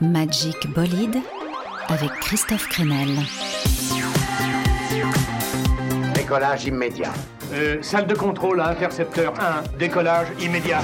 Magic Bolide avec Christophe Crenel. Décollage immédiat. Euh, salle de contrôle à intercepteur 1, décollage immédiat.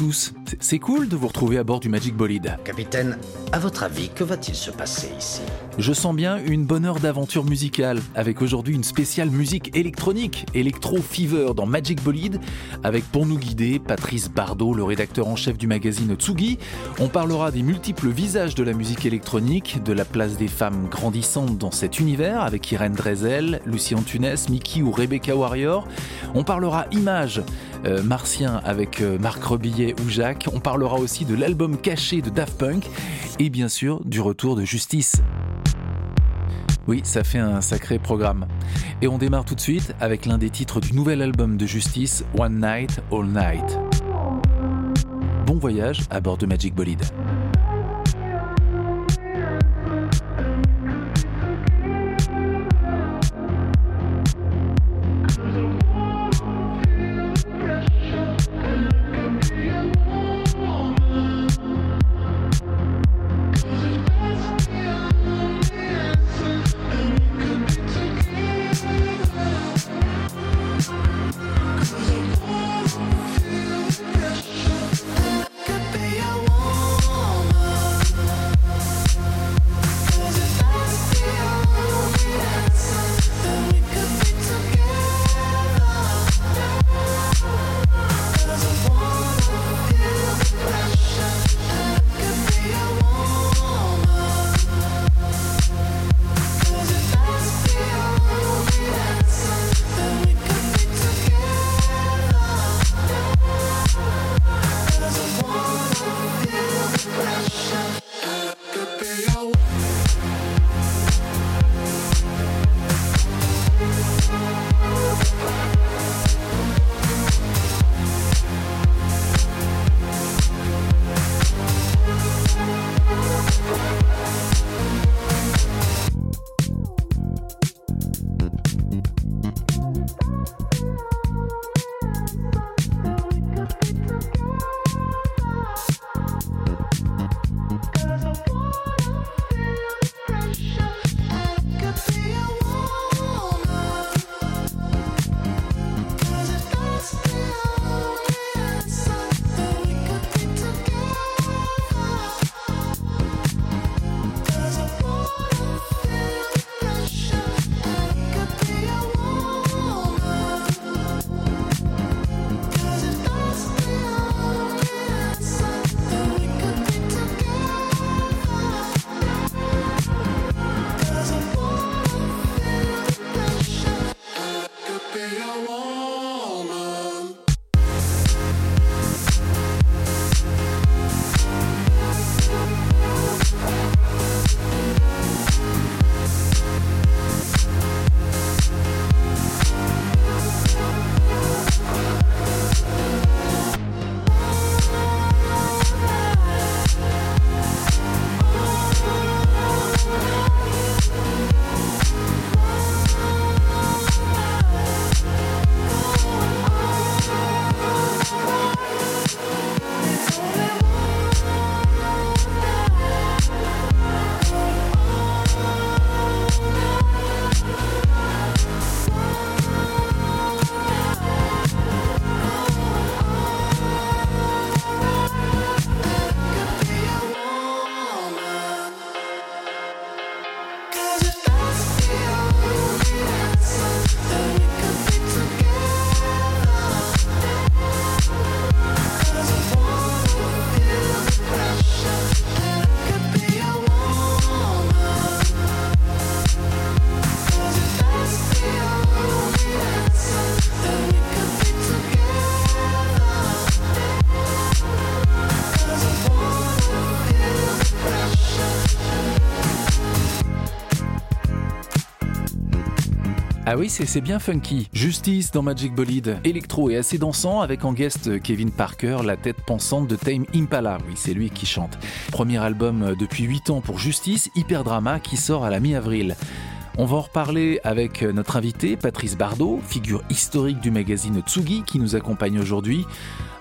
Hello C'est cool de vous retrouver à bord du Magic Bolide. Capitaine, à votre avis, que va-t-il se passer ici? Je sens bien une bonne heure d'aventure musicale, avec aujourd'hui une spéciale musique électronique, Electro Fever dans Magic Bolide, avec pour nous guider Patrice Bardot, le rédacteur en chef du magazine Tsugi. On parlera des multiples visages de la musique électronique, de la place des femmes grandissantes dans cet univers, avec Irène Drezel, Lucie Antunes, Mickey ou Rebecca Warrior. On parlera images, euh, martien avec euh, Marc Rebillet ou Jacques. On parlera aussi de l'album caché de Daft Punk et bien sûr du retour de Justice. Oui, ça fait un sacré programme. Et on démarre tout de suite avec l'un des titres du nouvel album de Justice, One Night, All Night. Bon voyage à bord de Magic Bolide. Ah oui, c'est bien funky. Justice dans Magic Bolide, électro et assez dansant avec en guest Kevin Parker, la tête pensante de Tame Impala. Oui, c'est lui qui chante. Premier album depuis 8 ans pour Justice, Hyper Drama, qui sort à la mi-avril. On va en reparler avec notre invité, Patrice Bardot, figure historique du magazine Tsugi, qui nous accompagne aujourd'hui.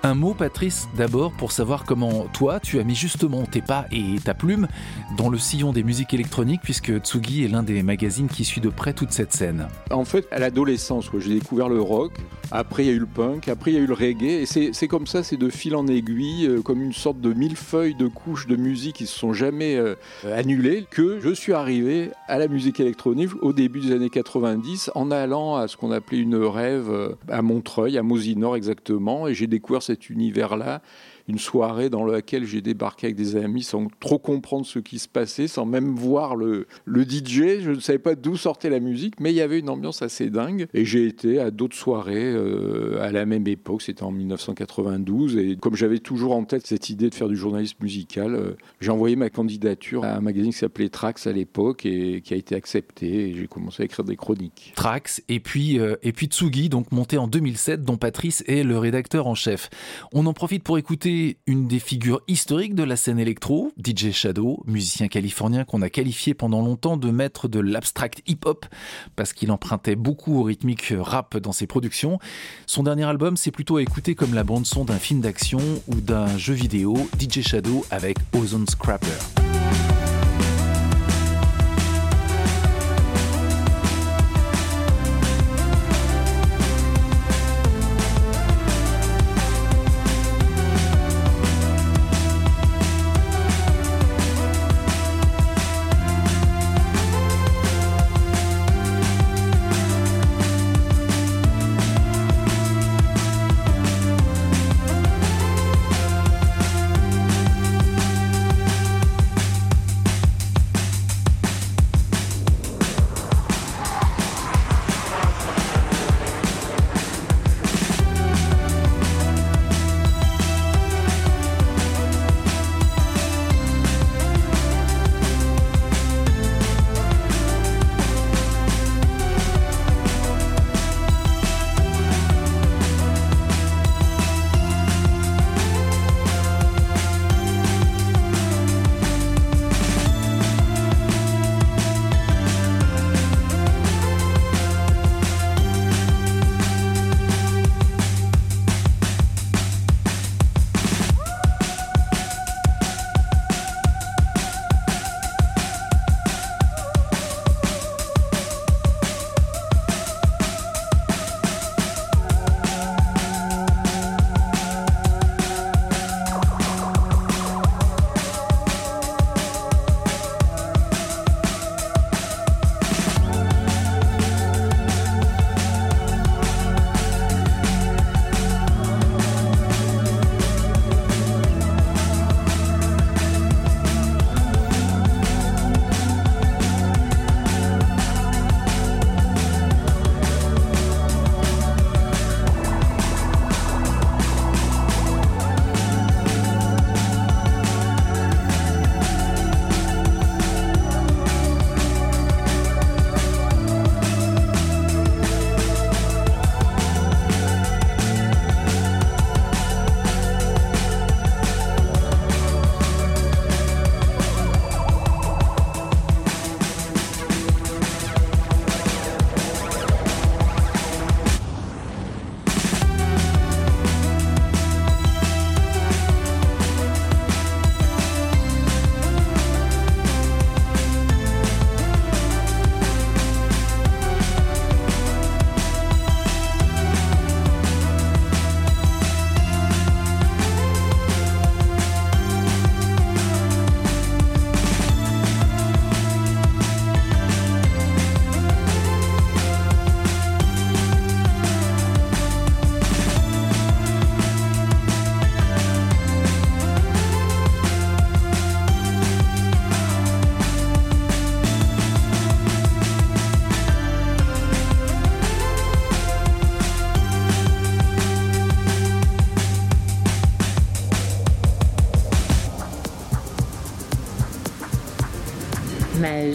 Un mot, Patrice, d'abord, pour savoir comment toi, tu as mis justement tes pas et ta plume dans le sillon des musiques électroniques, puisque Tsugi est l'un des magazines qui suit de près toute cette scène. En fait, à l'adolescence, j'ai découvert le rock, après il y a eu le punk, après il y a eu le reggae, et c'est comme ça, c'est de fil en aiguille, euh, comme une sorte de millefeuille de couches de musique qui se sont jamais euh, annulées, que je suis arrivé à la musique électronique au début des années 90, en allant à ce qu'on appelait une rêve euh, à Montreuil, à Mosinor exactement, et j'ai découvert cet univers-là une soirée dans laquelle j'ai débarqué avec des amis sans trop comprendre ce qui se passait, sans même voir le, le DJ. Je ne savais pas d'où sortait la musique, mais il y avait une ambiance assez dingue. Et j'ai été à d'autres soirées euh, à la même époque, c'était en 1992. Et comme j'avais toujours en tête cette idée de faire du journalisme musical, euh, j'ai envoyé ma candidature à un magazine qui s'appelait Trax à l'époque et qui a été accepté. Et j'ai commencé à écrire des chroniques. Trax et puis, euh, et puis Tsugi, donc monté en 2007, dont Patrice est le rédacteur en chef. On en profite pour écouter une des figures historiques de la scène électro, DJ Shadow, musicien californien qu'on a qualifié pendant longtemps de maître de l'abstract hip-hop parce qu'il empruntait beaucoup au rythmique rap dans ses productions. Son dernier album, c'est plutôt à écouter comme la bande-son d'un film d'action ou d'un jeu vidéo, DJ Shadow avec Ozone Scrapper.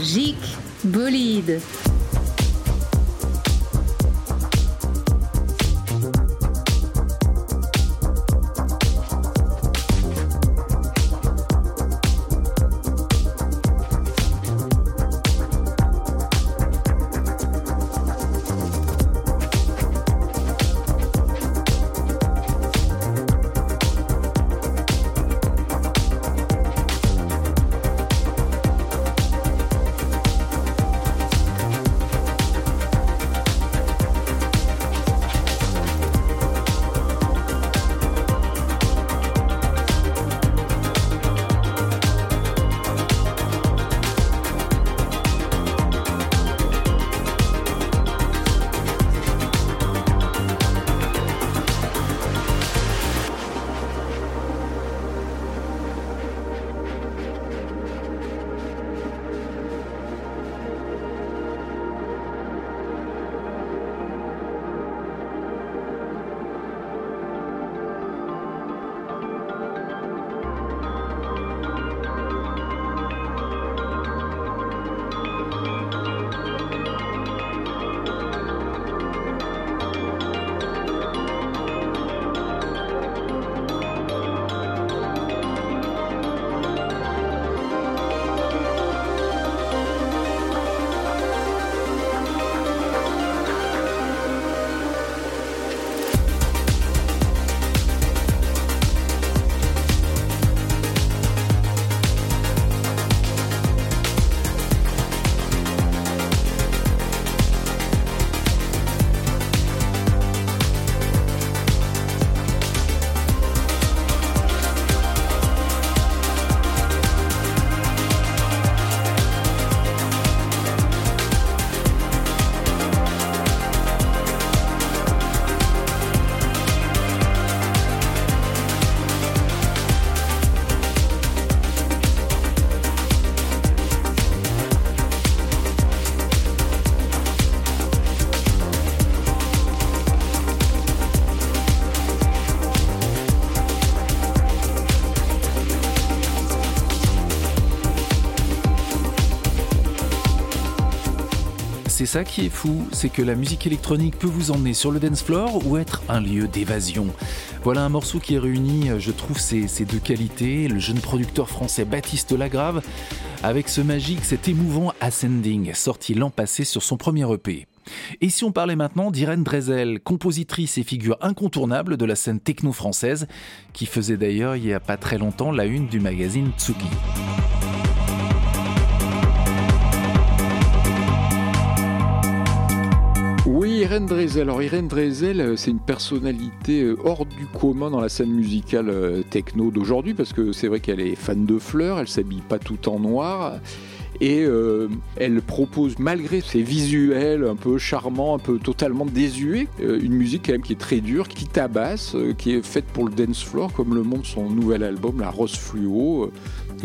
Magique bolide. Ça qui est fou, c'est que la musique électronique peut vous emmener sur le dance floor ou être un lieu d'évasion. Voilà un morceau qui réunit, je trouve, ces, deux qualités. Le jeune producteur français Baptiste Lagrave, avec ce magique, cet émouvant Ascending, sorti l'an passé sur son premier EP. Et si on parlait maintenant d'Irène Drezel, compositrice et figure incontournable de la scène techno française, qui faisait d'ailleurs il y a pas très longtemps la une du magazine Tsugi. Oui, Irène Drezel. Alors Irène Drezel, euh, c'est une personnalité euh, hors du commun dans la scène musicale euh, techno d'aujourd'hui, parce que c'est vrai qu'elle est fan de fleurs, elle s'habille pas tout en noir. Et elle propose, malgré ses visuels un peu charmants, un peu totalement désuets, une musique quand même qui est très dure, qui tabasse, qui est faite pour le dance floor, comme le montre son nouvel album, La Rose Fluo.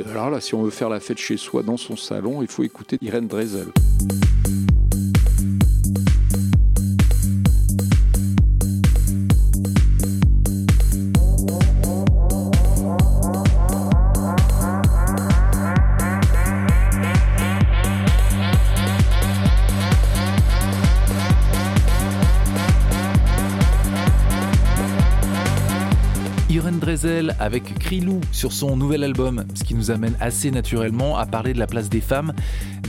Alors là, si on veut faire la fête chez soi dans son salon, il faut écouter Irène Drezel. Avec Krilou sur son nouvel album, ce qui nous amène assez naturellement à parler de la place des femmes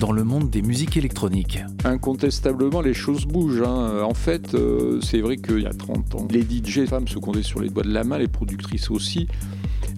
dans le monde des musiques électroniques. Incontestablement, les choses bougent. Hein. En fait, euh, c'est vrai qu'il y a 30 ans, les DJ femmes se comptaient sur les doigts de la main, les productrices aussi.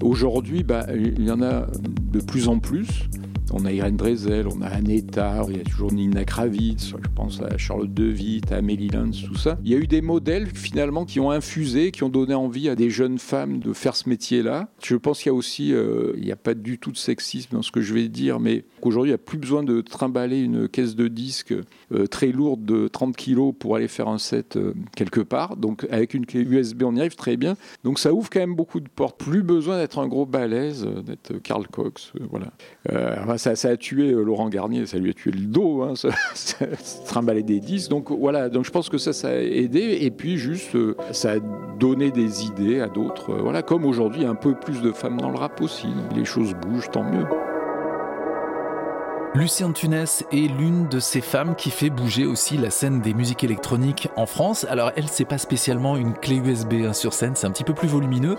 Aujourd'hui, bah, il y en a de plus en plus. On a Irène Drezel, on a Aneta, il y a toujours Nina Kravitz, je pense à Charlotte De Witt, à Amélie Lenz, tout ça. Il y a eu des modèles finalement qui ont infusé, qui ont donné envie à des jeunes femmes de faire ce métier-là. Je pense qu'il y a aussi, euh, il n'y a pas du tout de sexisme dans ce que je vais dire, mais qu'aujourd'hui il n'y a plus besoin de trimballer une caisse de disques euh, très lourde de 30 kilos pour aller faire un set euh, quelque part. Donc avec une clé USB on y arrive très bien. Donc ça ouvre quand même beaucoup de portes. Plus besoin d'être un gros balèze, d'être Karl Cox, voilà ça, a tué euh, Laurent Garnier, ça lui a tué le dos, hein, trimballer des disques. Donc voilà, donc je pense que ça, ça a aidé. Et puis juste, euh, ça a donné des idées à d'autres. Euh, voilà, comme aujourd'hui, un peu plus de femmes dans le rap aussi. Les choses bougent, tant mieux. Lucienne Tunès est l'une de ces femmes qui fait bouger aussi la scène des musiques électroniques en France. Alors elle, c'est pas spécialement une clé USB hein, sur scène, c'est un petit peu plus volumineux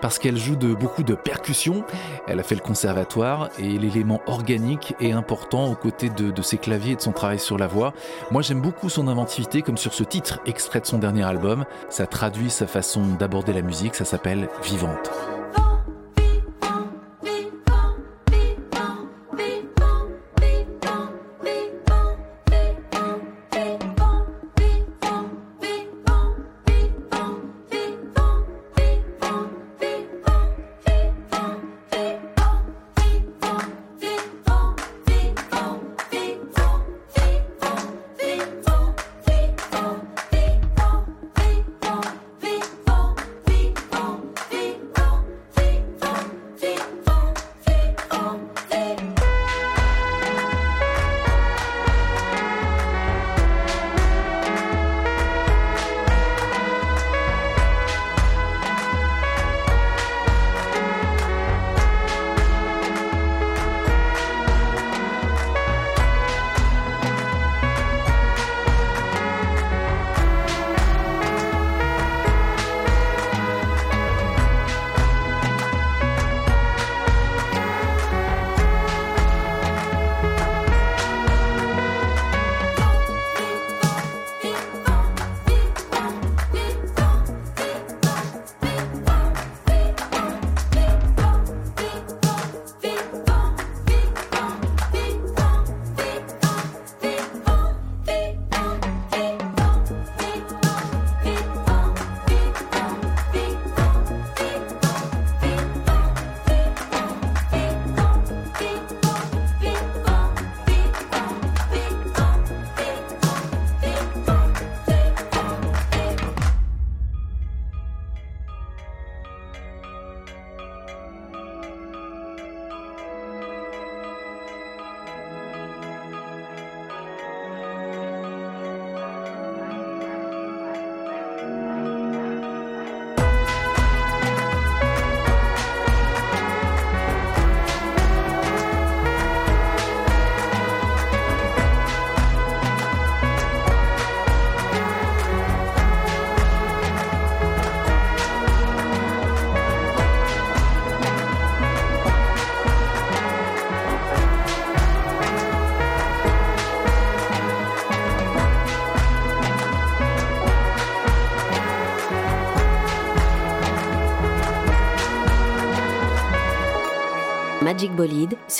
parce qu'elle joue de beaucoup de percussions. Elle a fait le conservatoire et l'élément organique est important aux côtés de, de ses claviers et de son travail sur la voix. Moi, j'aime beaucoup son inventivité, comme sur ce titre extrait de son dernier album. Ça traduit sa façon d'aborder la musique. Ça s'appelle Vivante.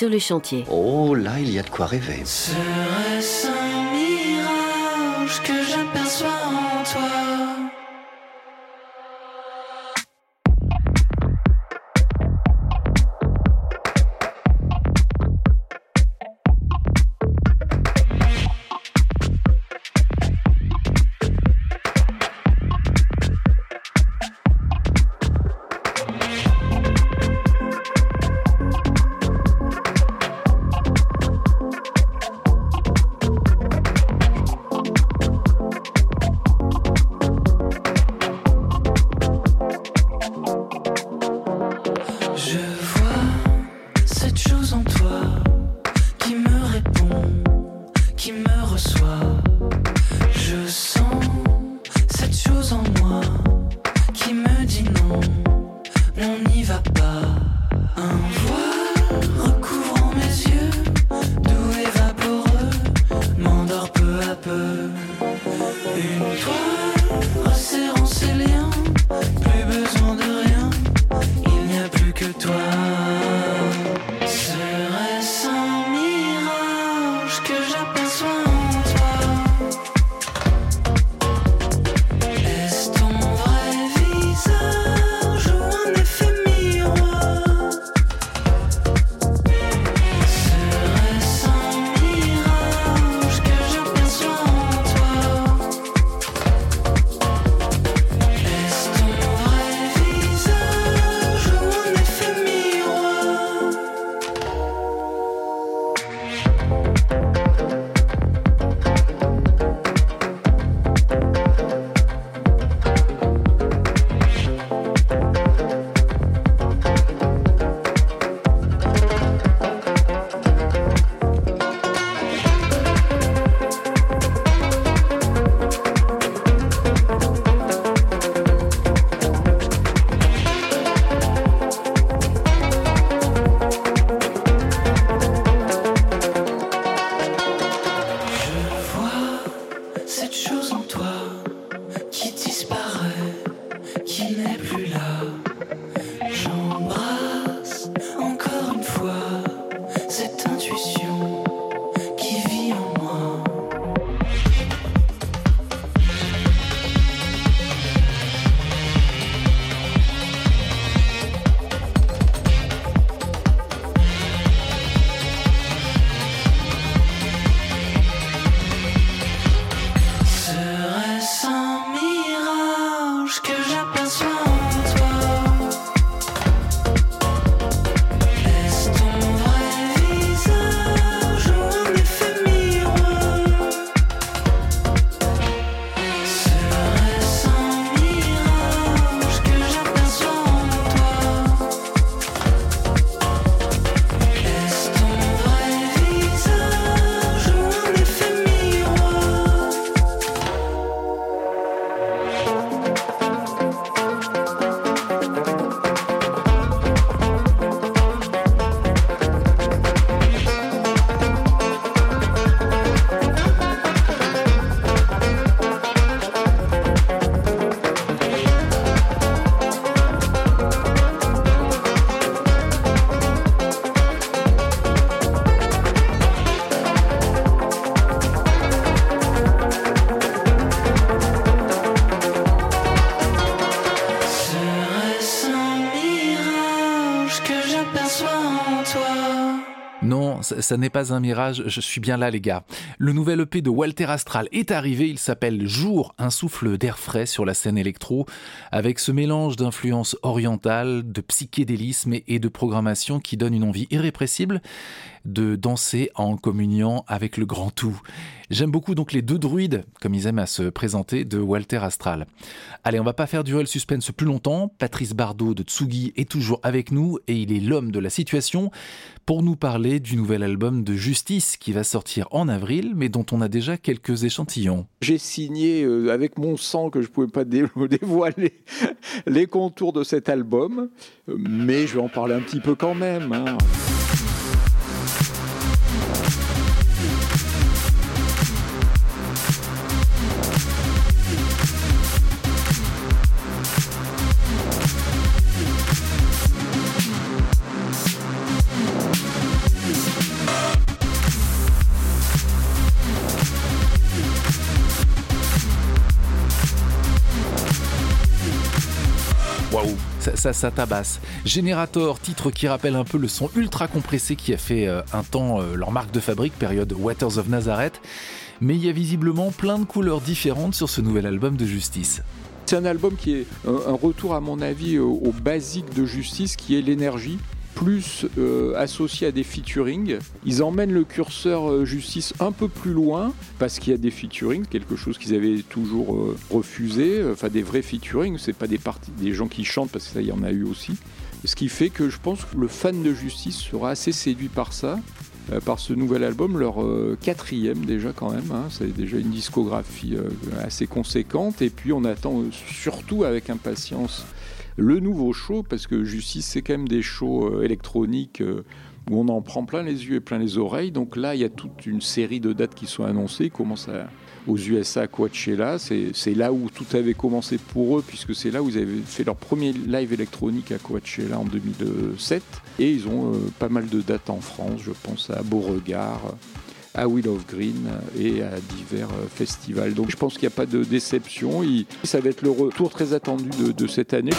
Sur le chantier. Oh, là, il y a de quoi rêver. Serait-ce ça, n'est pas un mirage, je suis bien là les gars. Le nouvel EP de Walter Astral est arrivé, il s'appelle Jour, un souffle d'air frais sur la scène électro, avec ce mélange d'influences orientales, de psychédélisme et et de programmation qui donne une envie irrépressible de danser en communion avec le grand tout. J'aime beaucoup donc les deux druides, comme ils aiment à se présenter, de Walter Astral. Allez, on va pas faire durer le suspense plus longtemps. Patrice Bardot de Tsugi est toujours avec nous et il est l'homme de la situation pour nous parler du nouvel album de Justice qui va sortir en avril, mais dont on a déjà quelques échantillons. J'ai signé euh, avec mon sang que je pouvais pas dé- dévoiler les contours de cet album, mais je vais en parler un petit peu quand même. hein. Ça, ça, tabasse. Generator, titre qui rappelle un peu le son ultra compressé qui a fait euh, un temps euh, leur marque de fabrique, période Waters of Nazareth. Mais il y a visiblement plein de couleurs différentes sur ce nouvel album de Justice. C'est un album qui est un retour, à mon avis, au basique de Justice, qui est l'énergie plus euh, associé à des featuring. Ils emmènent le curseur euh, justice un peu plus loin parce qu'il y a des featuring, quelque chose qu'ils avaient toujours euh, refusé. Enfin, des vrais featuring, c'est pas des des gens qui chantent parce que ça, y en a eu aussi. Ce qui fait que je pense que le fan de justice sera assez séduit par ça par ce nouvel album, leur quatrième déjà quand même. Hein. c'est déjà une discographie assez conséquente. Et puis on attend surtout avec impatience le nouveau show, parce que Justice, c'est quand même des shows euh, électroniques euh, où on en prend plein les yeux et plein les oreilles. Donc là, il y a toute une série de dates qui sont annoncées. Ils commencent aux USA à Coachella. C'est là où tout avait commencé pour eux, puisque c'est là où ils avaient fait leur premier live électronique à Coachella en 2007. Et ils ont euh, pas mal de dates en France. Je pense à Beauregard, à Will of Green et à divers euh, festivals. Donc je pense qu'il n'y a pas de déception. ça va être le retour très attendu de cette année.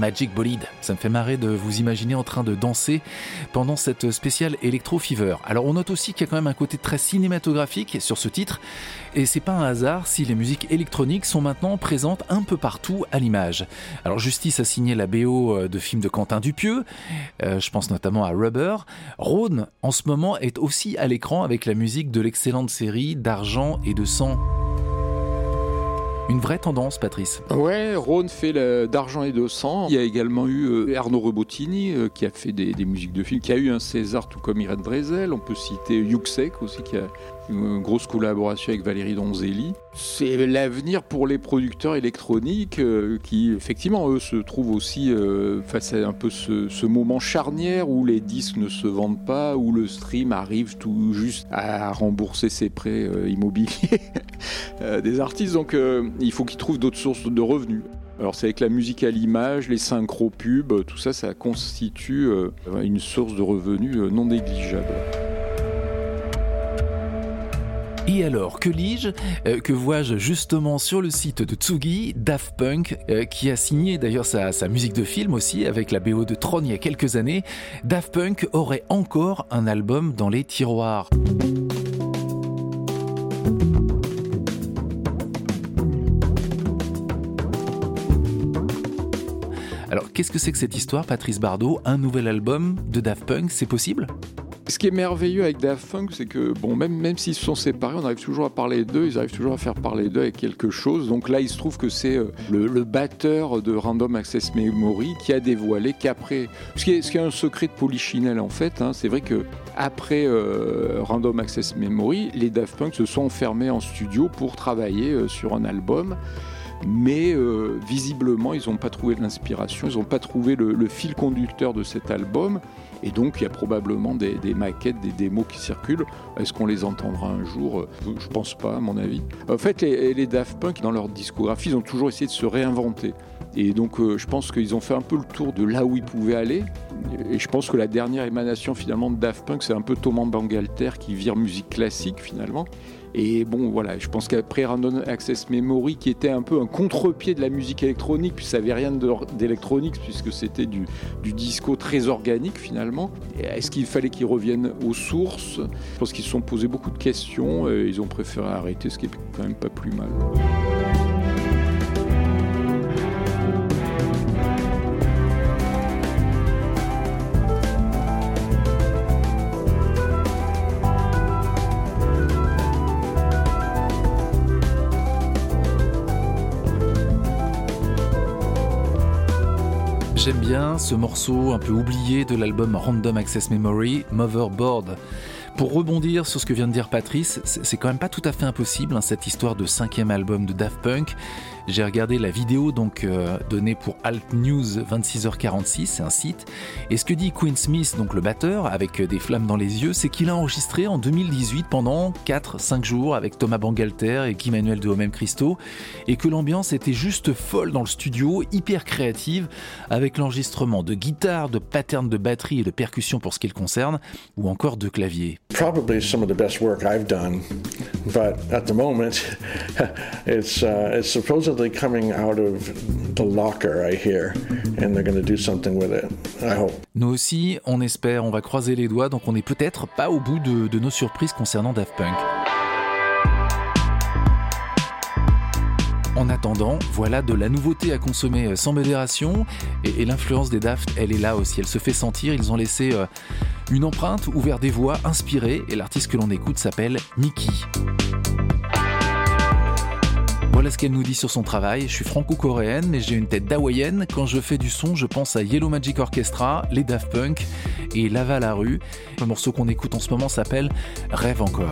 Magic Bolide. Ça me fait marrer de vous imaginer en train de danser pendant cette spéciale Electro Fever. Alors on note aussi qu'il y a quand même un côté très cinématographique sur ce titre, et c'est pas un hasard si les musiques électroniques sont maintenant présentes un peu partout à l'image. Alors Justice a signé la BO euh, de films de Quentin Dupieux, euh, je pense notamment à Rubber. Rhône en ce moment est aussi à l'écran avec la musique de l'excellente série d'argent et de sang une vraie tendance, Patrice. Ouais, Rhône fait d'argent et de sang. Il y a également eu euh, Arnaud Rebottini euh, qui a fait des, musiques de films, qui a eu un César tout comme Irène Drezel. On peut citer Yuxek aussi qui a une grosse collaboration avec Valérie Donzelli. C'est l'avenir pour les producteurs électroniques euh, qui, effectivement, eux, se trouvent aussi euh, face à un peu ce, moment charnière où les disques ne se vendent pas, où le stream arrive tout juste à rembourser ses prêts euh, immobiliers des artistes. Donc, il faut qu'ils trouvent d'autres sources de revenus. Alors c'est avec la musique à l'image, les synchro pubs, tout ça, ça constitue une source de revenus non négligeable. Et alors, que lis-je euh, Que vois-je justement sur le site de Tsugi, Daft Punk, euh, qui a signé d'ailleurs sa, musique de film aussi avec la BO de Tron il y a quelques années, Daft Punk aurait encore un album dans les tiroirs. Alors, qu'est-ce que c'est que cette histoire, Patrice Bardot? Un nouvel album de Daft Punk, c'est possible? Ce qui est merveilleux avec Daft Punk, c'est que bon, même, même s'ils se sont séparés, on arrive toujours à parler d'eux, ils arrivent toujours à faire parler d'eux avec quelque chose. Donc là, il se trouve que c'est euh, le, batteur de Random Access Memory qui a dévoilé qu'après, ce qui est, ce qui est un secret de Polichinelle en fait, hein, c'est vrai que après euh, Random Access Memory, les Daft Punk se sont enfermés en studio pour travailler euh, sur un album mais euh, visiblement, ils n'ont pas trouvé de l'inspiration, ils n'ont pas trouvé le, fil conducteur de cet album. Et donc, il y a probablement des, maquettes, des démos qui circulent. Est-ce qu'on les entendra un jour? Je pense pas, à mon avis. En fait, les, les Daft Punk, dans leur discographie, ils ont toujours essayé de se réinventer. Et donc, euh, je pense qu'ils ont fait un peu le tour de là où ils pouvaient aller. Et je pense que la dernière émanation, finalement, de Daft Punk, c'est un peu Thomas Bangalter qui vire musique classique, finalement. Et bon, voilà, je pense qu'après Random Access Memory, qui était un peu un contre-pied de la musique électronique, puis ça n'avait rien d'électronique, puisque c'était du, disco très organique finalement. Est-ce qu'il fallait qu'ils reviennent aux sources? Je pense qu'ils se sont posés beaucoup de questions, et ils ont préféré arrêter, ce qui est quand même pas plus mal. J'aime bien ce morceau un peu oublié de l'album Random Access Memory, Motherboard. Pour rebondir sur ce que vient de dire Patrice, c'est quand même pas tout à fait impossible hein, cette histoire de cinquième album de Daft Punk. J'ai regardé la vidéo donc euh, donnée pour Alt News 26h46, c'est un site. Et ce que dit Quinn Smith, donc le batteur, avec des flammes dans les yeux, c'est qu'il a enregistré en 2018 pendant 4-5 jours avec Thomas Bangalter et Guy Manuel de Homem Christo, et que l'ambiance était juste folle dans le studio, hyper créative, avec l'enregistrement de guitare, de patterns de batterie et de percussion pour ce qui le concerne, ou encore de clavier. Some of the best work I've done, but at the moment, it's, uh, coming out of the locker, I hear, and they're going to do something with it. I hope. Nous aussi, on espère, on va croiser les doigts, donc on n'est peut-être pas au bout de, nos surprises concernant Daft Punk. En attendant, voilà de la nouveauté à consommer sans modération. Et, l'influence des Daft, elle est là aussi. Elle se fait sentir. Ils ont laissé euh, une empreinte ouvert des voix inspirées. Et l'artiste que l'on écoute s'appelle Nikki. Voilà ce qu'elle nous dit sur son travail. Je suis franco-coréenne, mais j'ai une tête d'hawaïenne. Quand je fais du son, je pense à Yellow Magic Orchestra, les Daft Punk et Lava la rue. Le morceau qu'on écoute en ce moment s'appelle Rêve encore.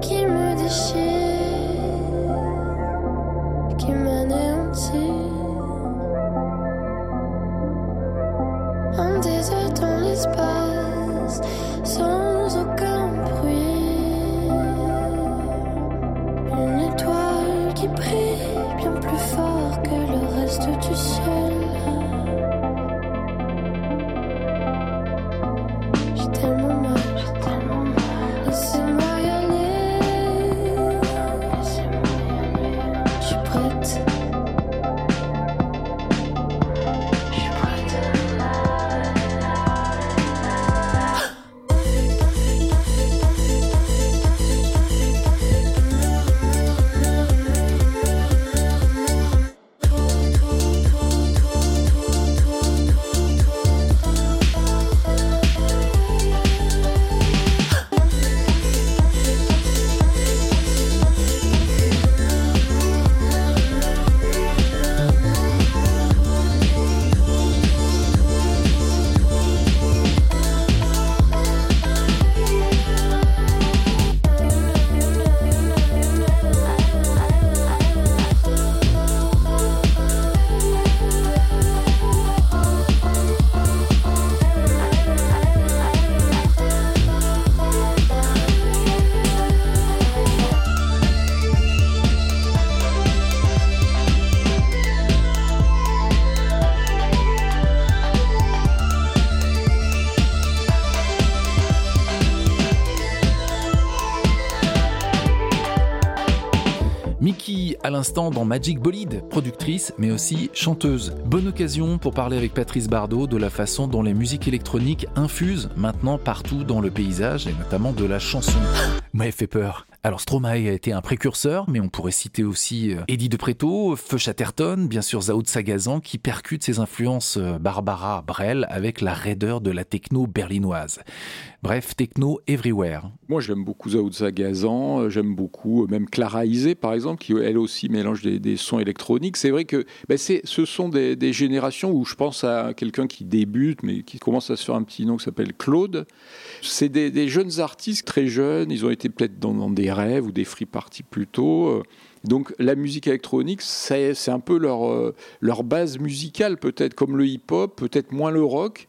Qui me déchire, dans Magic Bolide, productrice mais aussi chanteuse. Bonne occasion pour parler avec Patrice Bardot de la façon dont les musiques électroniques infusent maintenant partout dans le paysage et notamment de la chanson. M'a fait peur. Alors Stromae a été un précurseur, mais on pourrait citer aussi euh, Eddie de Preto, Feu Chatterton, bien sûr Zao de Sagazan, qui percute ses influences euh, Barbara Brel avec la raideur de la techno berlinoise. Bref, techno everywhere. Moi, j'aime beaucoup Zao de Sagazan, euh, j'aime beaucoup même Clara Isé, par exemple, qui elle aussi mélange des, sons électroniques. C'est vrai que ben, ce sont des, des, générations où je pense à quelqu'un qui débute, mais qui commence à se faire un petit nom qui s'appelle Claude. C'est des, jeunes artistes très jeunes, ils ont été peut-être dans, des rêves ou des free parties plutôt. Euh. Donc la musique électronique, c'est un peu leur, euh, leur base musicale peut-être, comme le hip-hop, peut-être moins le rock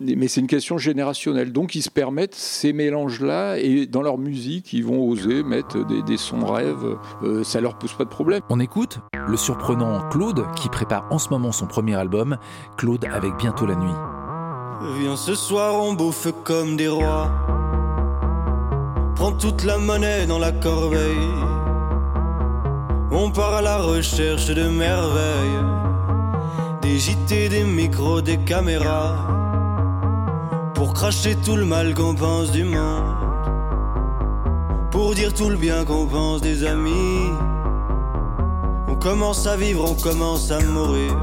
mais c'est une question générationnelle. Donc ils se permettent ces mélanges-là et dans leur musique, ils vont oser mettre des, sons rêves. Euh, ça leur pose pas de problème. On écoute le surprenant Claude qui prépare en ce moment son premier album, Claude avec bientôt la nuit. Viens ce soir, on bouffe comme des rois. Prends toute la monnaie dans la corbeille. On part à la recherche de merveilles. Des JT, des micros, des caméras. Pour cracher tout le mal qu'on pense du monde. Pour dire tout le bien qu'on pense des amis. On commence à vivre, on commence à mourir.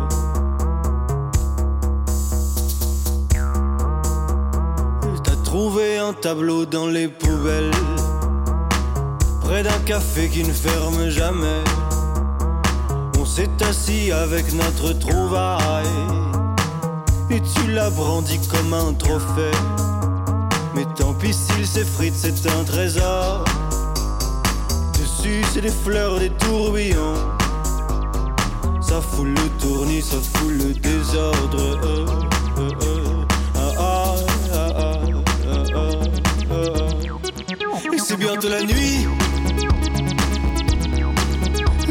Trouver un tableau dans les poubelles, près d'un café qui ne ferme jamais. On s'est assis avec notre trouvaille, et tu l'as brandi comme un trophée. Mais tant pis s'il s'effrite, c'est un trésor. Dessus, c'est des fleurs, des tourbillons. Ça fout le tournis, ça fout le désordre. Euh, euh, euh. c'est bientôt la nuit.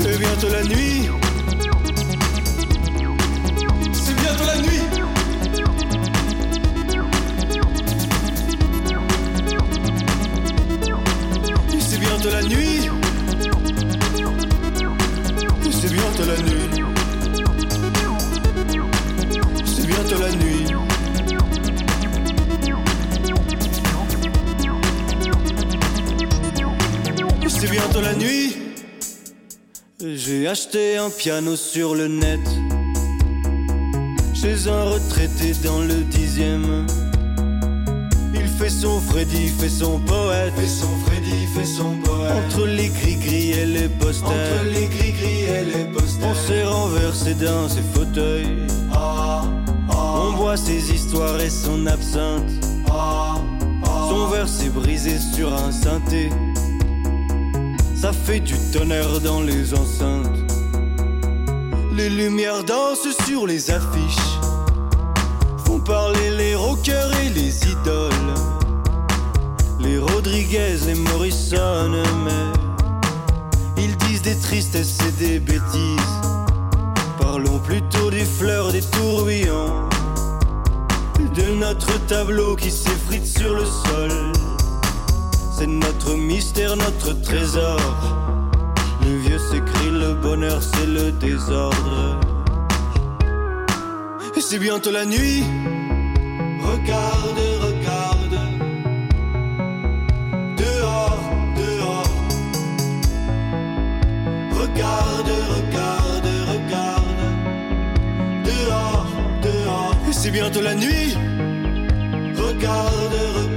C'est bientôt la nuit. C'est bientôt la nuit. C'est bientôt la nuit. C'est bientôt la nuit. c'est bientôt la nuit. J'ai acheté un piano sur le net. Chez un retraité dans le dixième. Fait son Freddy, fait son poète. Fait son Freddy, fait son poète. Entre les gris-gris et les posters. Entre les gris-gris et les posters. On s'est renversé dans ses fauteuils. Ah, ah. On voit ses histoires et son absinthe. Ah, son verre s'est brisé sur un synthé ça fait du tonnerre dans les enceintes. Les lumières dansent sur les affiches, font parler les rockers et les idoles. Les Rodriguez, les Morrison, mais ils disent des tristesses et des bêtises. Parlons plutôt des fleurs, des tourbillons, de notre tableau qui s'effrite sur le sol. C'est notre mystère, notre trésor. Le vieux s'écrit, le bonheur c'est le désordre. C'est bientôt la nuit. Regarde, regarde. Dehors, dehors. Regarde, regarde, regarde. Dehors, dehors. C'est bientôt la nuit. Regarde, regarde,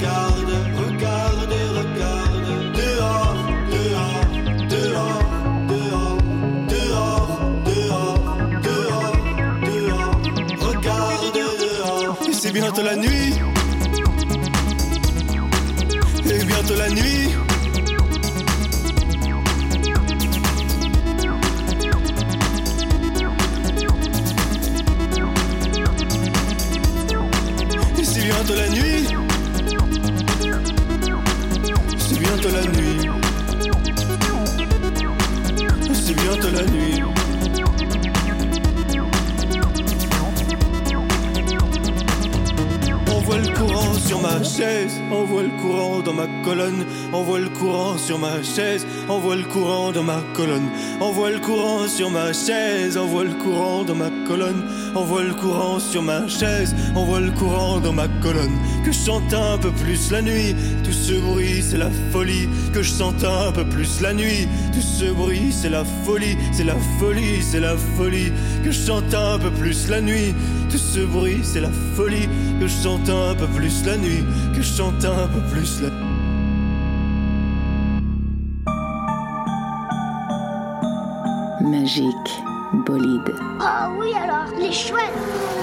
ma chaise, envoie le courant dans ma colonne, envoie le courant sur ma chaise, envoie le courant dans ma colonne, envoie le courant sur ma chaise, envoie le courant dans ma colonne, envoie le courant sur ma chaise, envoie le courant dans ma colonne, que je chante un peu plus la nuit, tout ce bruit c'est la folie, que je sente un peu plus la nuit, tout ce bruit c'est la folie, c'est la folie, c'est la folie, que je chante un peu plus la nuit, tout ce bruit c'est la folie, que je chante un peu plus la nuit, que je chante un peu plus la Magique bolide. Ah oui alors, les chouettes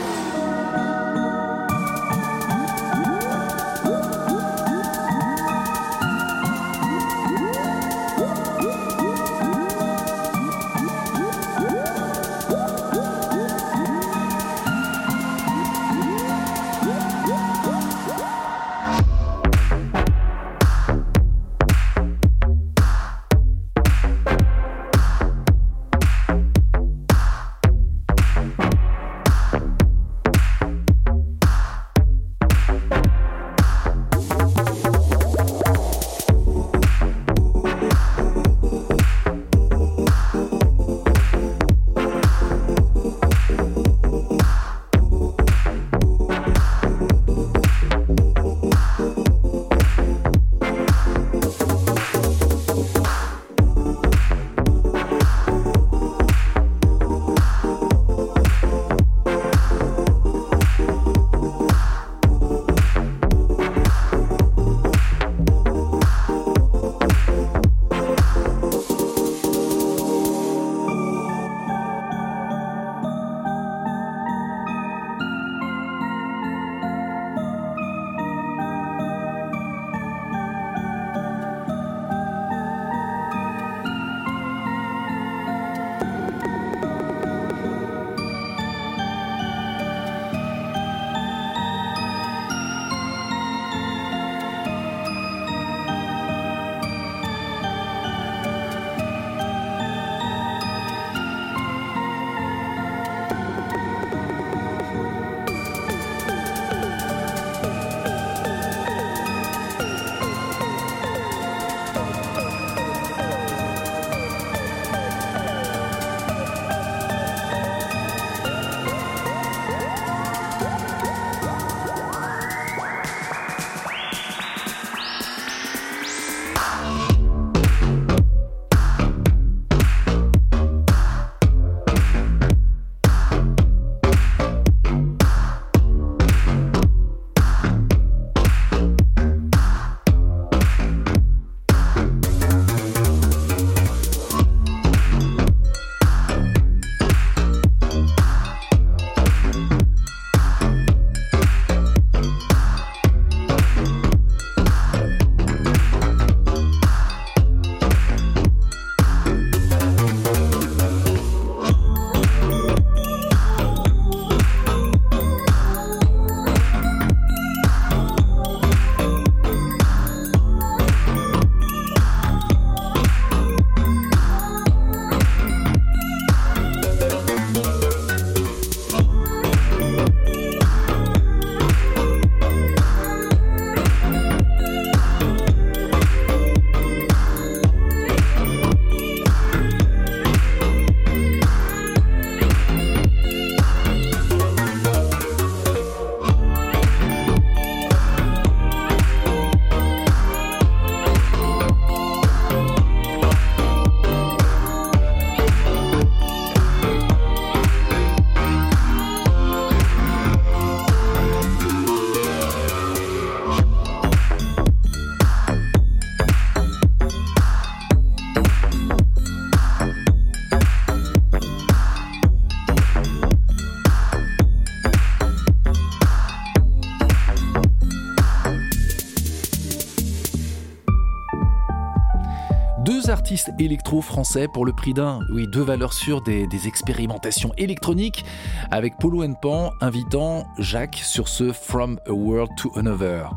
artistes électro-français pour le prix d'un. Oui, deux valeurs sûres des, expérimentations électroniques avec Polo Pan invitant Jacques sur ce From a World to Another.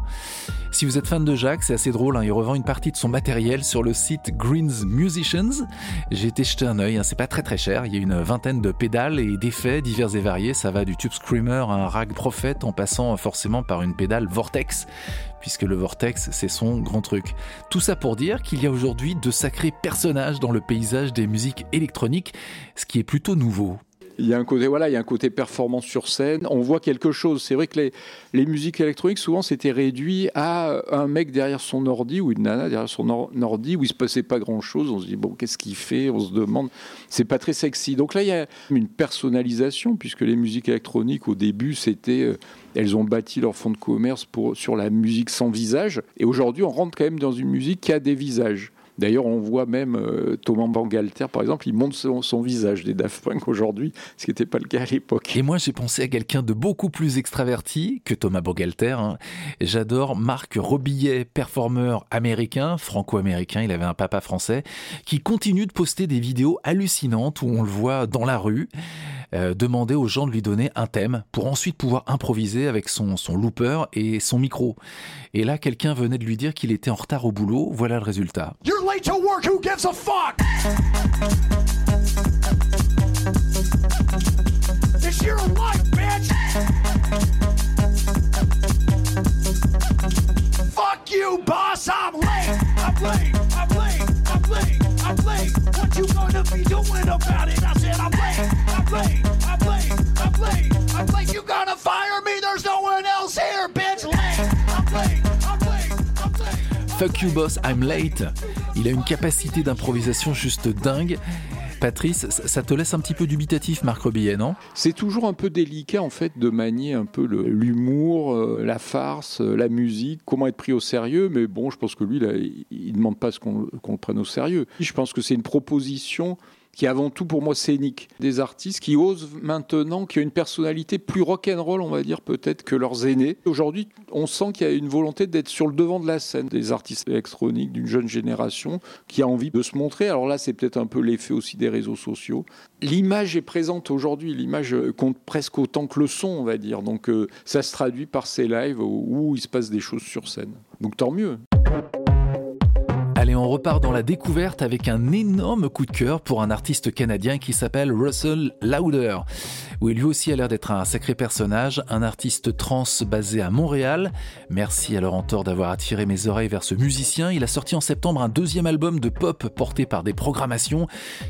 si vous êtes fan de Jacques, c'est assez drôle, hein, il revend une partie de son matériel sur le site Greens Musicians. J'ai été jeter un œil, hein, c'est pas très très cher, il y a une vingtaine de pédales et d'effets divers et variés, ça va du Tube Screamer à un Rag Prophet en passant forcément par une pédale Vortex, puisque le Vortex c'est son grand truc. Tout ça pour dire qu'il y a aujourd'hui de sacrés personnages dans le paysage des musiques électroniques, ce qui est plutôt nouveau. Il y a un côté, voilà, il y a un côté performance sur scène. On voit quelque chose. C'est vrai que les, musiques électroniques, souvent, c'était réduit à un mec derrière son ordi ou une nana derrière son ordi où il se passait pas grand chose. On se dit, bon, qu'est-ce qu'il fait? On se demande. C'est pas très sexy. Donc là, il y a une personnalisation puisque les musiques électroniques, au début, c'était. Euh, elles ont bâti leur fonds de commerce sur la musique sans visage. Et aujourd'hui, on rentre quand même dans une musique qui a des visages. D'ailleurs, on voit même euh, Thomas Bangalter, par exemple, il montre son, visage des Daft Punk aujourd'hui, ce qui n'était pas le cas à l'époque. Et moi, j'ai pensé à quelqu'un de beaucoup plus extraverti que Thomas Bangalter. Hein. J'adore Marc Robillet, performeur américain, franco-américain, il avait un papa français, qui continue de poster des vidéos hallucinantes où on le voit dans la rue. Euh, demander aux gens de lui donner un thème pour ensuite pouvoir improviser avec son, son looper et son micro. Et là, quelqu'un venait de lui dire qu'il était en retard au boulot. Voilà le résultat. You're late to work. Who gives a fuck? It's your life, bitch. Fuck you, boss. I'm late. I'm late. I'm late. I'm late. Fuck you boss, I'm late. Il a une capacité d'improvisation juste dingue. Patrice, ça te laisse un petit peu dubitatif, Marc Robillet, non? C'est toujours un peu délicat, en fait, de manier un peu l'humour, euh, la farce, euh, la musique, comment être pris au sérieux. Mais bon, je pense que lui, il ne demande pas ce qu'on le prenne au sérieux. Je pense que c'est une proposition qui est avant tout pour moi scénique. Des artistes qui osent maintenant, qui ont une personnalité plus rock'n'roll, on va dire peut-être, que leurs aînés. Aujourd'hui, on sent qu'il y a une volonté d'être sur le devant de la scène, des artistes électroniques d'une jeune génération qui a envie de se montrer. Alors là, c'est peut-être un peu l'effet aussi des réseaux sociaux. L'image est présente aujourd'hui, l'image compte presque autant que le son, on va dire. Donc euh, ça se traduit par ces lives où il se passe des choses sur scène. Donc tant mieux. Allez, on repart dans la découverte avec un énorme coup de cœur pour un artiste canadien qui s'appelle Russell Lauder. Oui, lui aussi a l'air d'être un sacré personnage, un artiste trans basé à Montréal. Merci à Laurent Thor d'avoir attiré mes oreilles vers ce musicien. Il a sorti en septembre un deuxième album de pop porté par des programmations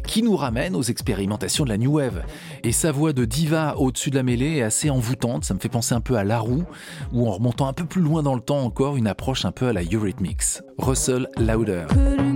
qui nous ramènent aux expérimentations de la New Wave. Et sa voix de diva au-dessus de la mêlée est assez envoûtante, ça me fait penser un peu à Larue, ou en remontant un peu plus loin dans le temps encore, une approche un peu à la Eurythmics. Russell Lauder. Yeah.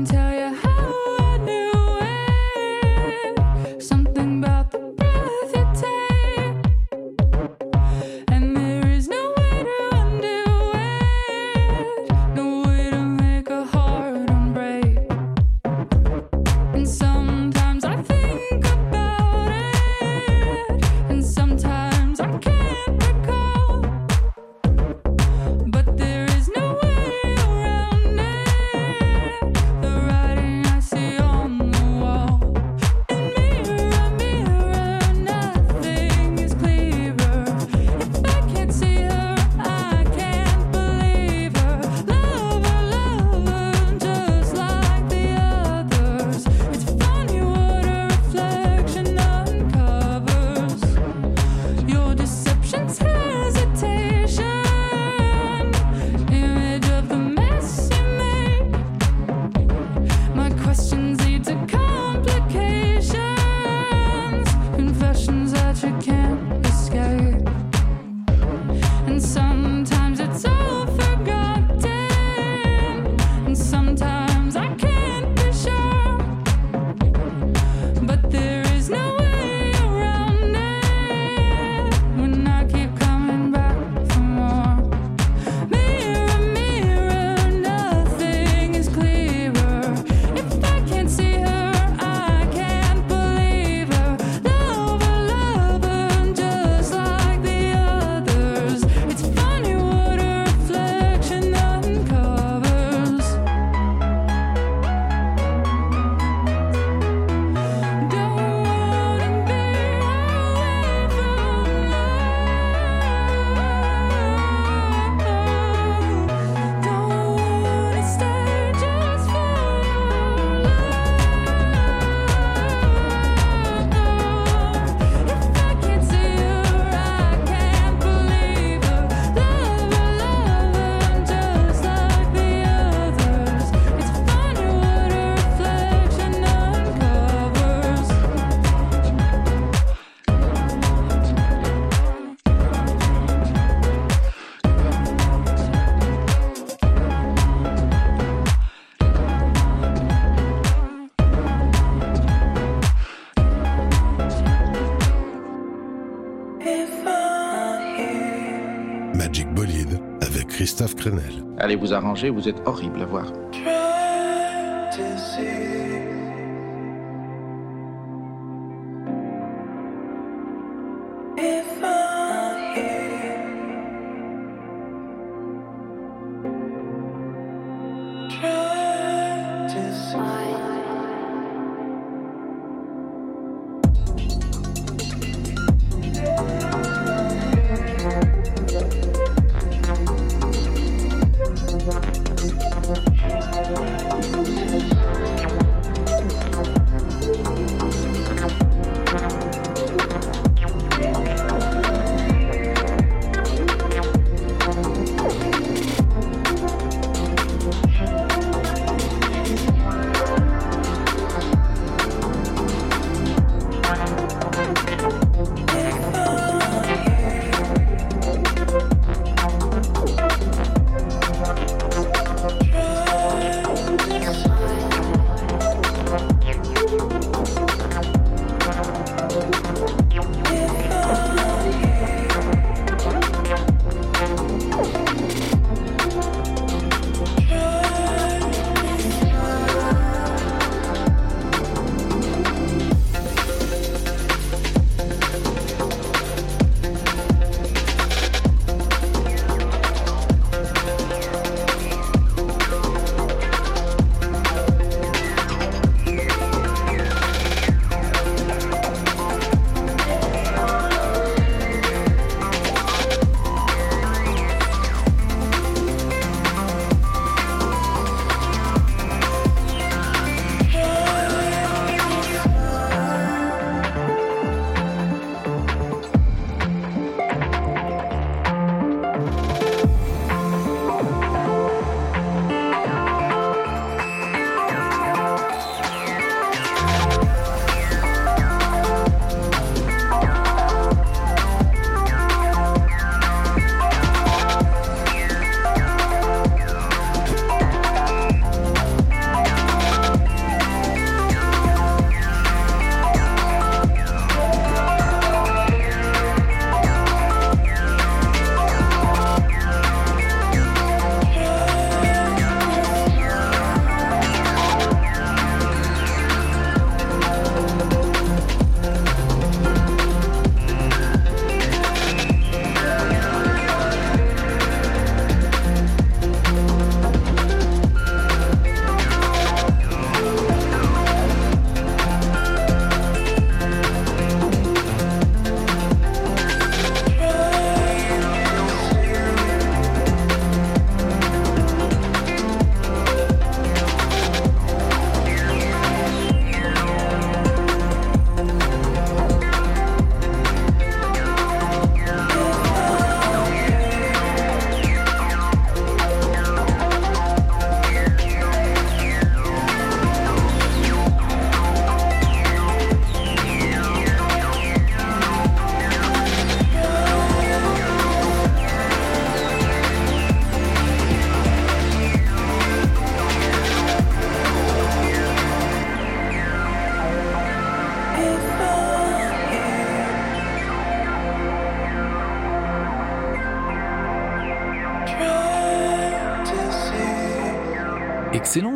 Vous arranger, vous êtes horrible à voir.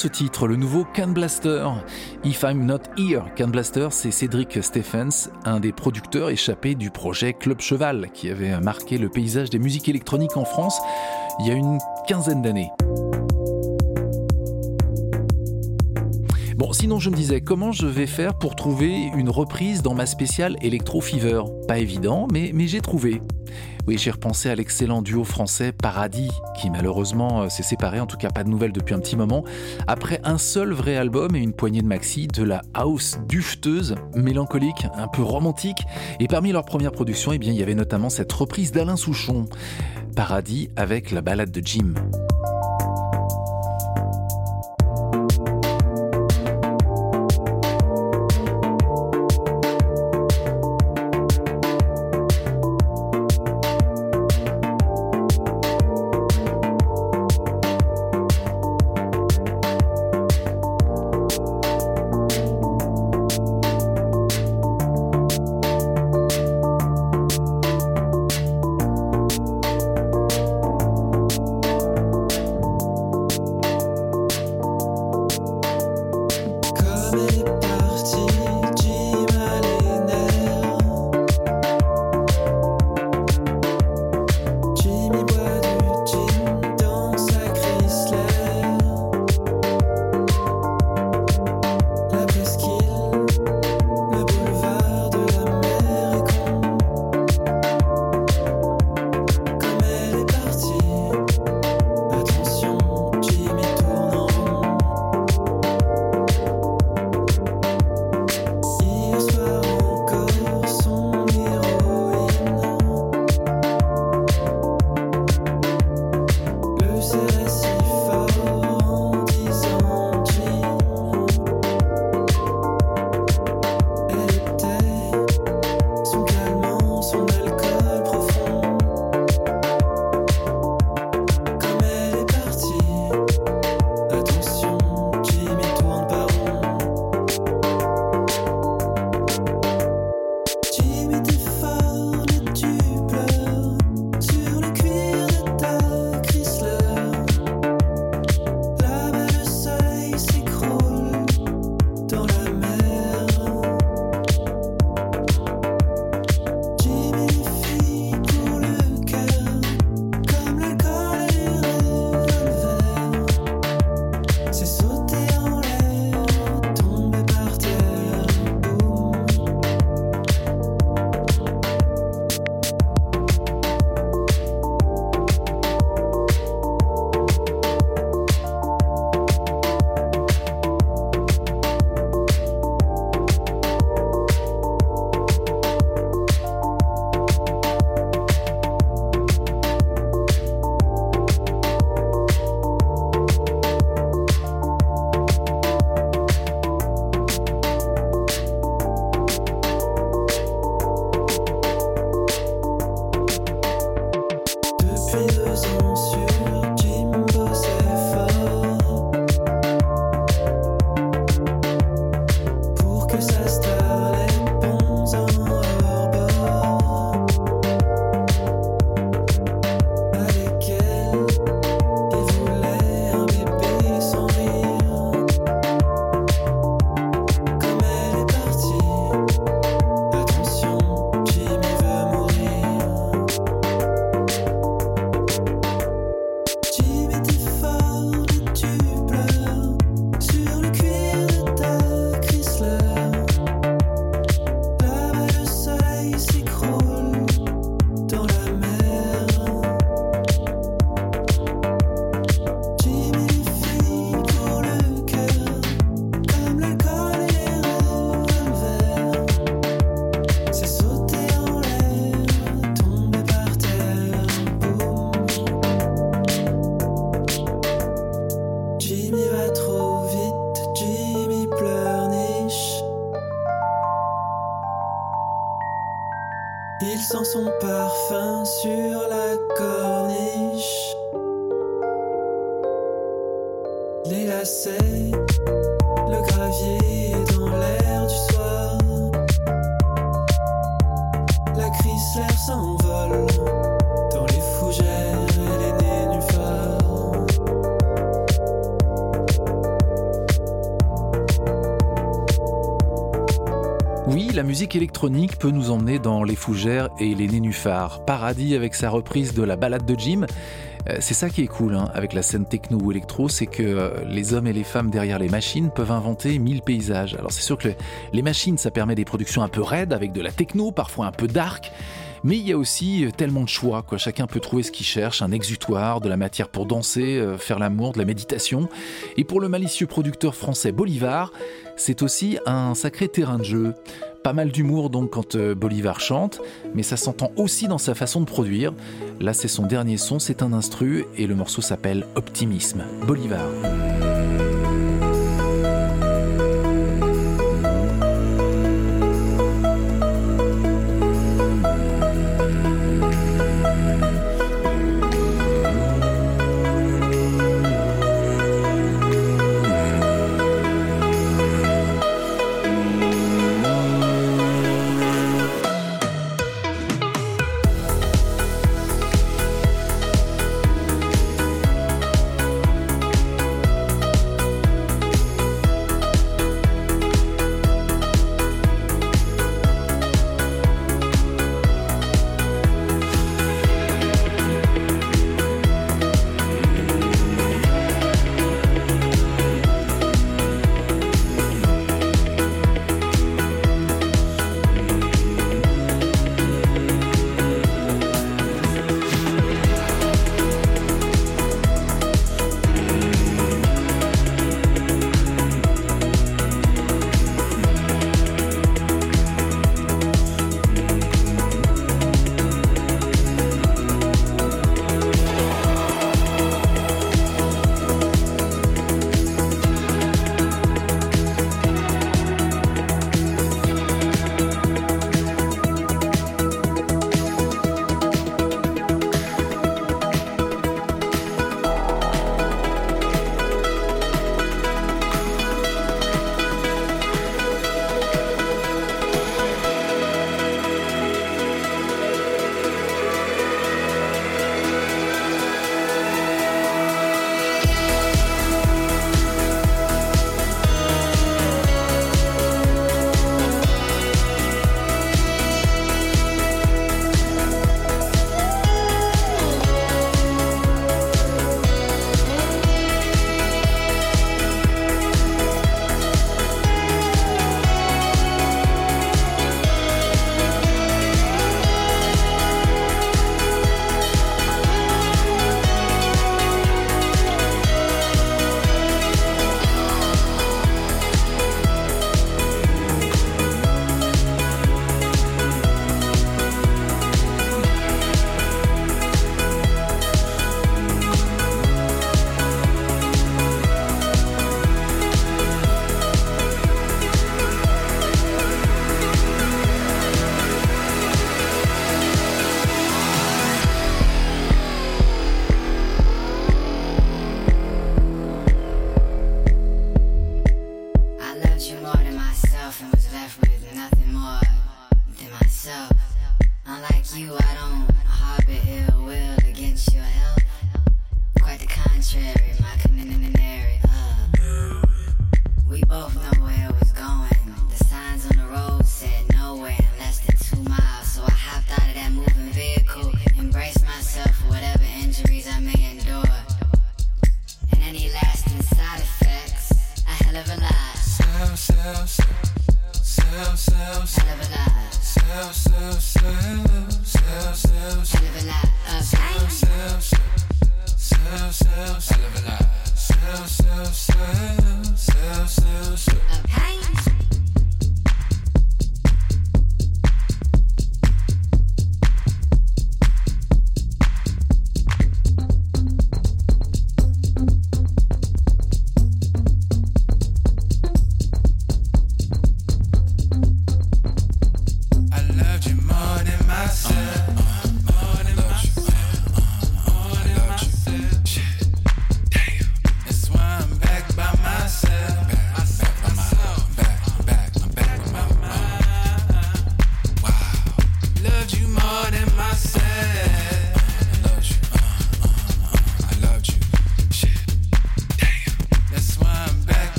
Ce titre, le nouveau Can Blaster. If I'm Not Here, Can Blaster, c'est Cédric Stephens, un des producteurs échappés du projet Club Cheval, qui avait marqué le paysage des musiques électroniques en France il y a une quinzaine d'années. Bon, sinon je me disais comment je vais faire pour trouver une reprise dans ma spéciale Electro Fever? Pas évident, mais, mais j'ai trouvé. Oui, j'ai repensé à l'excellent duo français Paradis, qui malheureusement euh, s'est séparé, en tout cas pas de nouvelles depuis un petit moment, après un seul vrai album et une poignée de maxi, de la house dufteuse, mélancolique, un peu romantique. Et parmi leurs premières productions, eh il y avait notamment cette reprise d'Alain Souchon, Paradis avec la balade de Jim. Musique électronique peut nous emmener dans les fougères et les nénuphars. Paradis avec sa reprise de la balade de Jim. Euh, C'est ça qui est cool hein, avec la scène techno ou électro, c'est que euh, les hommes et les femmes derrière les machines peuvent inventer mille paysages. Alors c'est sûr que les machines, ça permet des productions un peu raides avec de la techno, parfois un peu dark. Mais il y a aussi euh, tellement de choix. Chacun peut trouver ce qu'il cherche, un exutoire, de la matière pour danser, faire l'amour, de la méditation. Et pour le malicieux producteur français Bolivar, c'est aussi un sacré terrain de jeu. Pas mal d'humour donc quand euh, Bolivar chante, mais ça s'entend aussi dans sa façon de produire. Là, c'est son dernier son, c'est un instru et le morceau s'appelle Optimisme. Bolivar.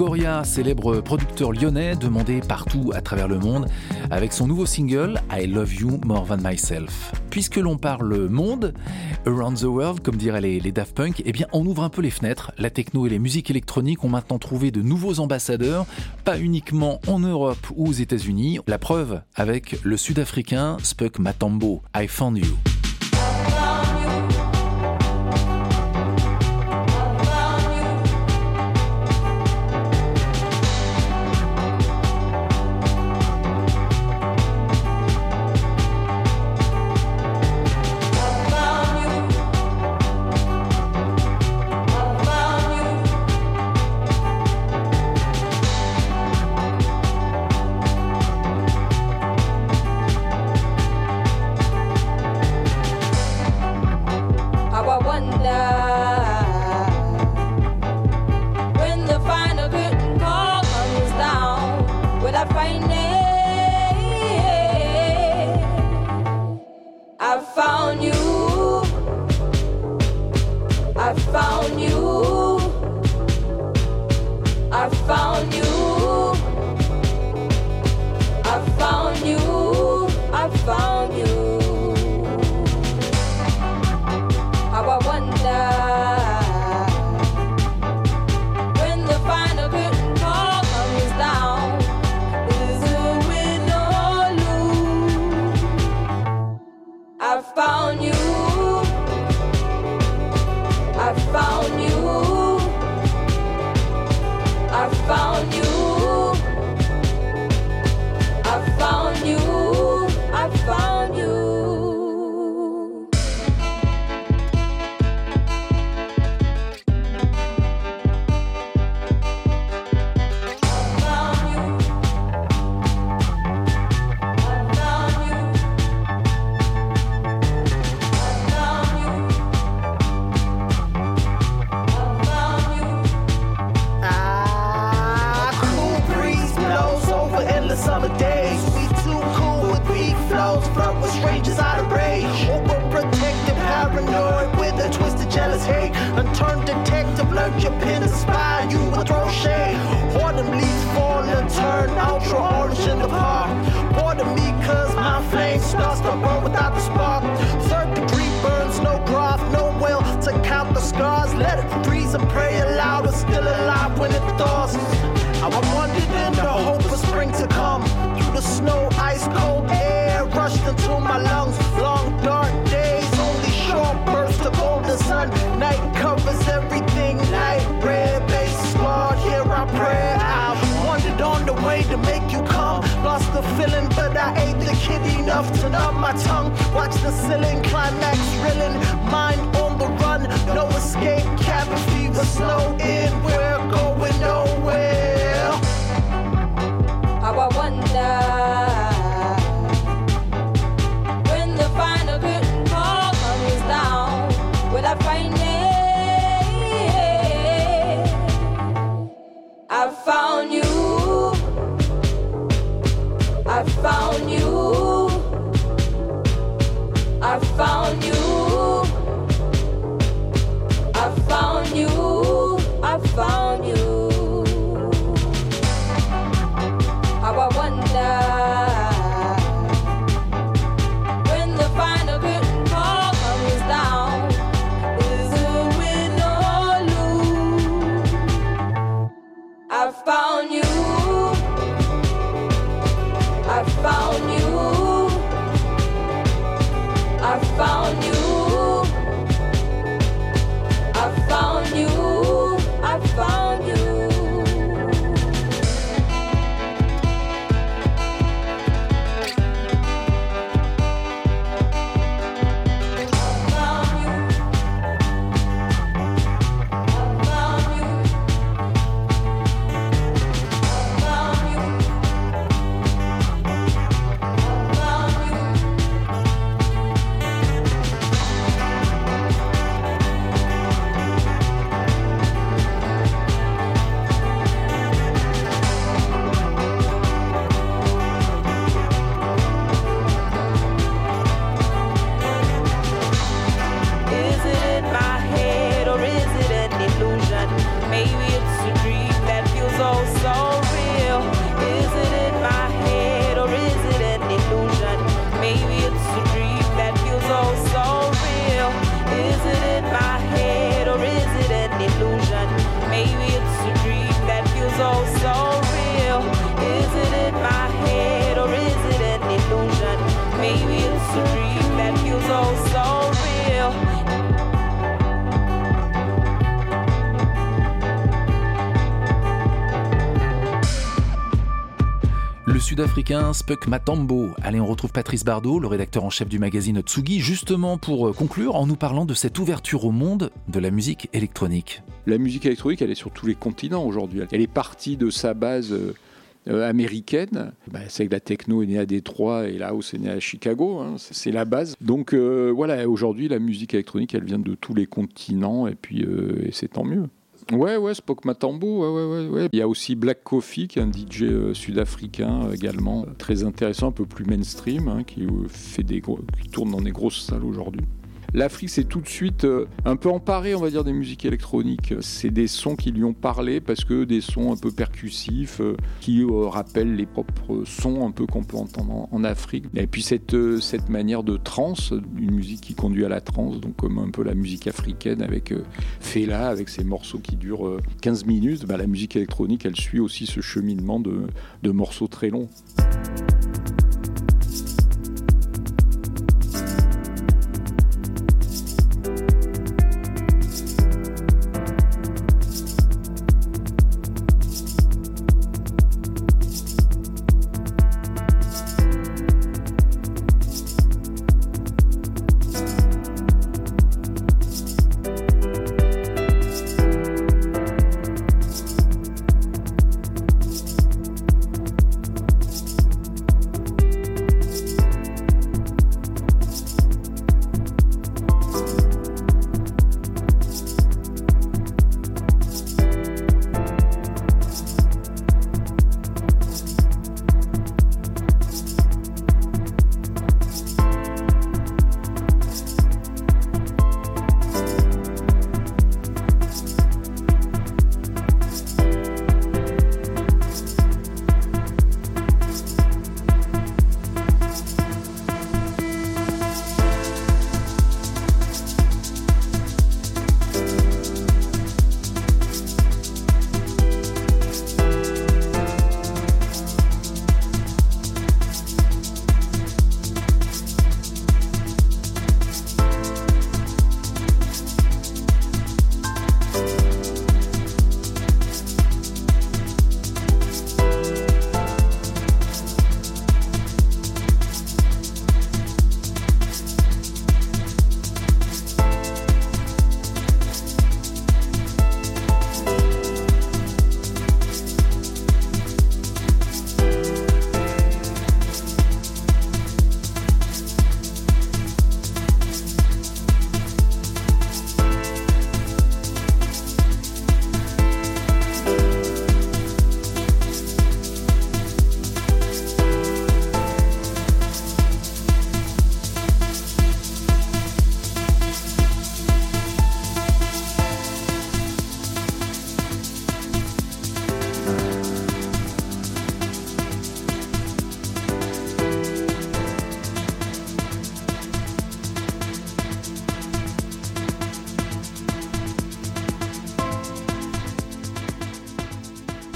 Longoria, célèbre producteur lyonnais demandé partout à travers le monde, avec son nouveau single I Love You More Than Myself. Puisque l'on parle monde, around the world, comme diraient les, les Daft Punk, eh bien on ouvre un peu les fenêtres. La techno et les musiques électroniques ont maintenant trouvé de nouveaux ambassadeurs, pas uniquement en Europe ou aux États-Unis. La preuve avec le Sud-Africain Spuck Matambo, I Found You. Sud-africain Spuk Matambo. Allez, on retrouve Patrice Bardot, le rédacteur en chef du magazine Tsugi, justement pour euh, conclure en nous parlant de cette ouverture au monde de la musique électronique. La musique électronique, elle est sur tous les continents aujourd'hui. Elle est partie de sa base euh, euh, américaine. Ben, c'est que la techno est née à Détroit et la house est née à Chicago. hein. C'est la base. Donc voilà, aujourd'hui, la musique électronique, elle vient de tous les continents et puis c'est tant mieux. Ouais, ouais, Spock Matambo, ouais, ouais, ouais. Il y a aussi Black Coffee, qui est un DJ euh, sud-africain euh, également, euh, très intéressant, un peu plus mainstream, hein, qui, fait des gros- qui tourne dans des grosses salles aujourd'hui. L'Afrique s'est tout de suite euh, un peu emparée, on va dire, des musiques électroniques. C'est des sons qui lui ont parlé parce que des sons un peu percussifs euh, qui euh, rappellent les propres sons un peu qu'on peut entendre en, Afrique. Et puis cette, cette manière de trance, une musique qui conduit à la trance, donc comme un peu la musique africaine avec Fela, avec ses morceaux qui durent euh, 15 minutes, bah, la musique électronique, elle suit aussi ce cheminement de, de morceaux très longs.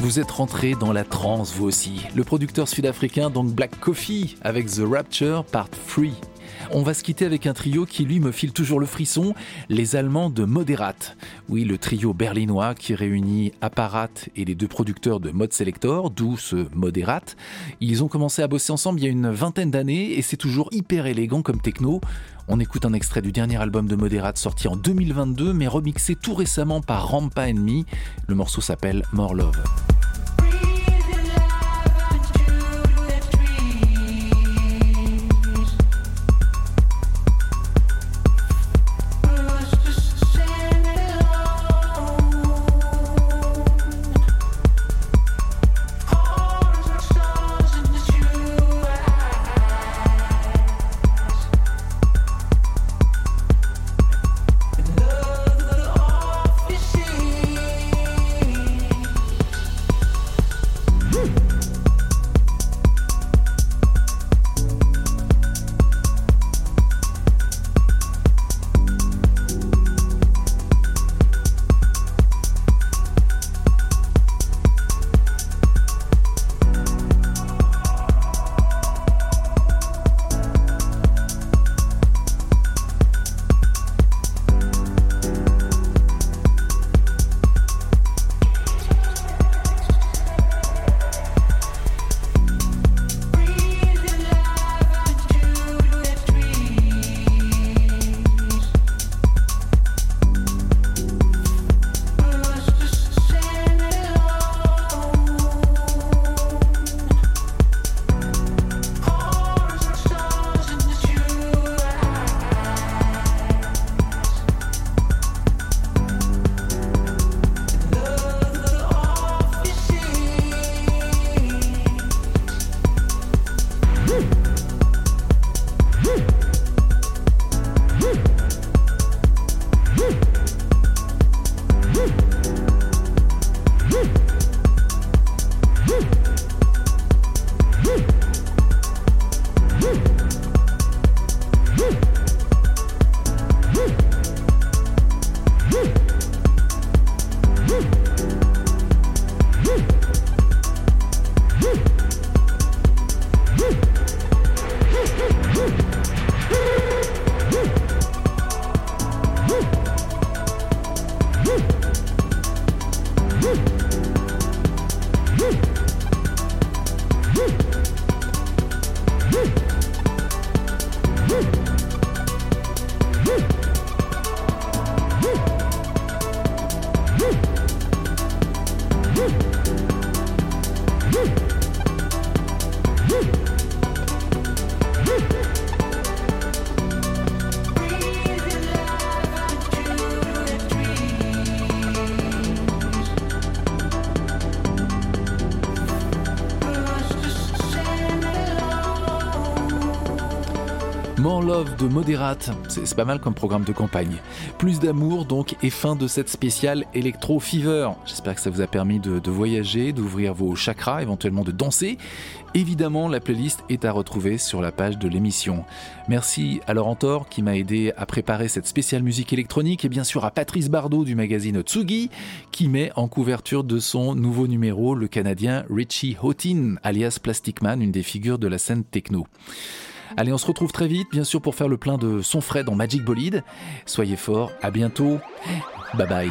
Vous êtes rentré dans la transe, vous aussi. Le producteur sud-africain, donc Black Coffee, avec The Rapture Part 3. On va se quitter avec un trio qui, lui, me file toujours le frisson, les Allemands de Moderat. Oui, le trio berlinois qui réunit Apparat et les deux producteurs de Mode Selector, d'où ce Moderat. Ils ont commencé à bosser ensemble il y a une vingtaine d'années et c'est toujours hyper élégant comme techno. On écoute un extrait du dernier album de Moderat sorti en 2022 mais remixé tout récemment par Rampa Me. Le morceau s'appelle More Love. De Moderate, c'est c'est pas mal comme programme de campagne. Plus d'amour donc et fin de cette spéciale Electro Fever. J'espère que ça vous a permis de, de voyager, d'ouvrir vos chakras, éventuellement de danser. Évidemment, la playlist est à retrouver sur la page de l'émission. Merci à Laurent Thor qui m'a aidé à préparer cette spéciale musique électronique et bien sûr à Patrice Bardot du magazine Tsugi qui met en couverture de son nouveau numéro le Canadien Richie Houghton alias Plastic Man, une des figures de la scène techno. Allez, on se retrouve très vite, bien sûr, pour faire le plein de son frais dans Magic Bolide. Soyez forts, à bientôt. Bye bye.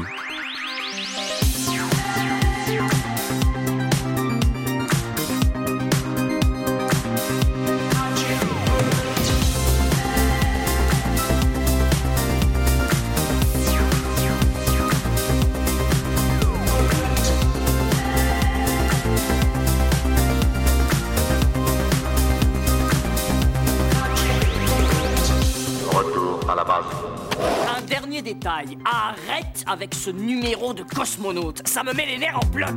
Arrête avec ce numéro de cosmonaute, ça me met les nerfs en bloc.